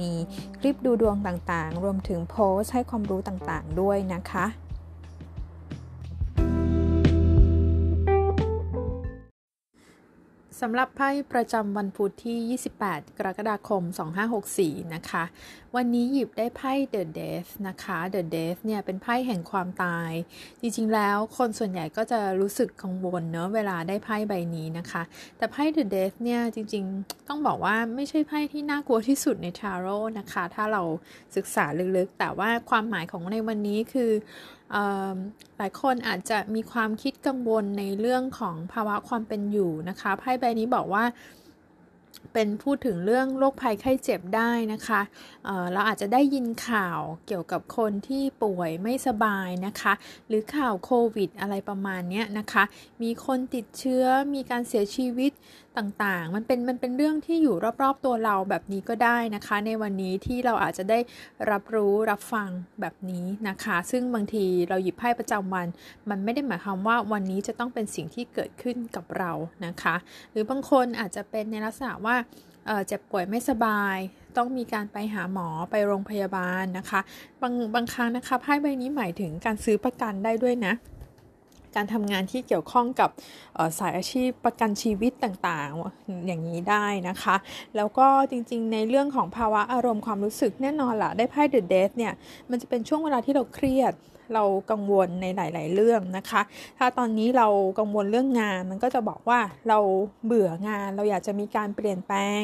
มีคลิปดูดวงต่างๆ รวมถึงโพสให้ความรู้ต่างๆ ด้วยนะคะ สำหรับไพ่ประจำวันพุธที่ 28 กรกฎาคม 2564 นะคะ วันนี้หยิบได้ไพ่ The Death นะคะ The Death เนี่ยเป็นไพ่แห่งความตาย จริงๆ แล้วคนส่วนใหญ่ก็จะรู้สึกกังวลเนอะเวลาได้ไพ่ใบนี้นะคะ แต่ไพ่ The Death เนี่ยจริงๆ ต้องบอกว่าไม่ใช่ไพ่ที่น่ากลัวที่สุดในทาโร่นะคะ ถ้าเราศึกษาลึกๆ แต่ว่าความหมายของในวันนี้คือหลายคนอาจจะมีความคิดกังวลในเรื่องของภาวะความเป็นอยู่นะคะ ไพ่ใบนี้บอกว่า เป็นพูดถึงเรื่องโรคภัยไข้เจ็บได้นะคะเเราอาจจะได้ยินข่าวเกี่ยวกับคนที่ป่วยไม่สบายนะคะ หรือข่าวโควิด อะไรประมาณนี้นะคะ มีคนติดเชื้อ มีการเสียชีวิตต่างๆ มันเป็นมันเป็นเรื่องที่อยู่รอบๆตัวเราแบบนี้ก็ได้นะคะ ในวันนี้ที่เราอาจจะได้รับรู้รับฟังแบบนี้นะคะ ซึ่งบางทีเราหยิบไพ่ประจำวัน มันไม่ได้หมายความว่าวันนี้จะต้องเป็นสิ่งที่เกิดขึ้นกับเรานะคะ หรือบางคนอาจจะเป็นในลักษณะว่าเจ็บป่วยไม่สบายต้องมีการไปหาหมอไปโรงพยาบาลนะคะ บางบางครั้งนะคะไพ่ใบนี้หมายถึงการซื้อประกันได้ด้วยนะ การทำงานที่เกี่ยวข้องกับสายอาชีพประกันชีวิตต่างๆอย่างนี้ได้นะคะ แล้วก็จริงๆ ในเรื่องของภาวะอารมณ์ความรู้สึกแน่นอนละได้ไพ่เดอะเดทเนี่ย มันจะเป็นช่วงเวลาที่เราเครียดเรากังวลในหลาย ๆ เรื่องนะคะ ถ้าตอนนี้เรากังวลเรื่องงานมันก็จะบอกว่าเราเบื่องาน เราอยากจะมีการเปลี่ยนแปลง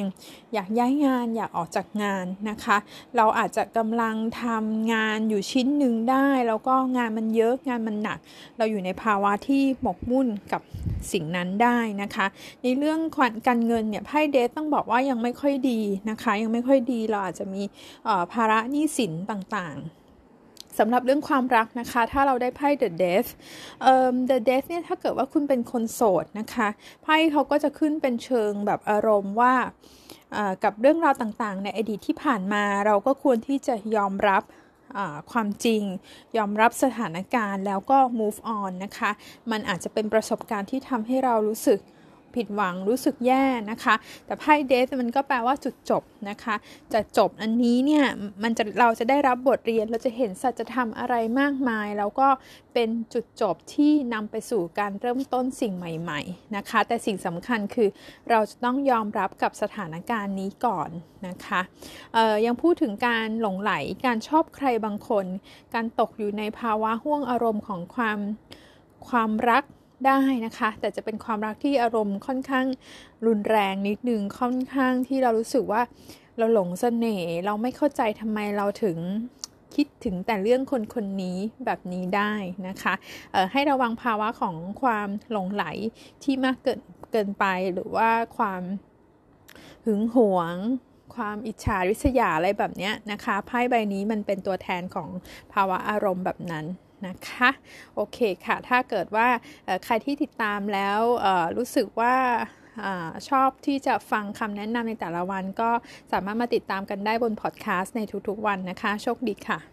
อยากย้ายงานอยากออกจากงานนะคะ เราอาจจะกำลังทำงานอยู่ชิ้นหนึ่งได้ แล้วก็งานมันเยอะงานมันหนัก เราอยู่ในภาวะที่หมกมุ่นกับสิ่งนั้นได้นะคะ ในเรื่องการเงินเนี่ยไพ่เดทต้องบอกว่ายังไม่ค่อยดีนะคะ ยังไม่ค่อยดีเราอาจจะมีภาระหนี้สินต่างๆ สำหรับเรื่องความรักนะคะ ถ้าเราได้ไพ่ The Death เอ่อ The Death เนี่ยถ้าเกิดว่าคุณเป็นคนโสดนะคะไพ่เขาก็จะขึ้นเป็นเชิงแบบอารมณ์ว่ากับเรื่องราวต่างๆ ในอดีตที่ผ่านมาเราก็ควรที่จะยอมรับความจริง ยอมรับสถานการณ์แล้วก็ move on นะคะ มันอาจจะเป็นประสบการณ์ที่ทำให้เรารู้สึก ผิดหวังรู้สึกแย่นะคะ แต่ไพ่เดสมันก็แปลว่าจุดจบนะคะ จะจบอันนี้เนี่ยมันจะเราจะได้รับบทเรียนเราจะเห็นสัจธรรมอะไรมากมาย แล้วก็เป็นจุดจบที่นำไปสู่การเริ่มต้นสิ่งใหม่ ๆนะคะ แต่สิ่งสำคัญคือเราจะต้องยอมรับกับสถานการณ์นี้ก่อนนะคะยังพูดถึงการหลงไหลการชอบใครบางคน การตกอยู่ในภาวะห่วงอารมณ์ของความความรัก ได้นะคะ แต่จะเป็นความรักที่อารมณ์ค่อนข้างรุนแรงนิดนึงค่อนข้างที่เรารู้สึกว่าเราหลงเสน่ห์เราไม่เข้าใจทำไมเราถึงคิดถึงแต่เรื่องคนคนนี้แบบนี้ได้นะคะให้ระวังภาวะของความหลงไหลที่มากเกินเกินไปหรือว่าความหึงหวง ความอิจฉาริษยาอะไรแบบนี้นะคะไพ่ใบนี้มันเป็นตัวแทนของภาวะอารมณ์แบบนั้น นะคะโอเคค่ะ ถ้าเกิดว่าใครที่ติดตามแล้วรู้สึกว่าอชอบที่จะฟังคำแนะนำในแต่ละวันก็สามารถมาติดตามกันได้บนพอดแคสต์ในทุกๆวันนะคะ โชคดีค่ะ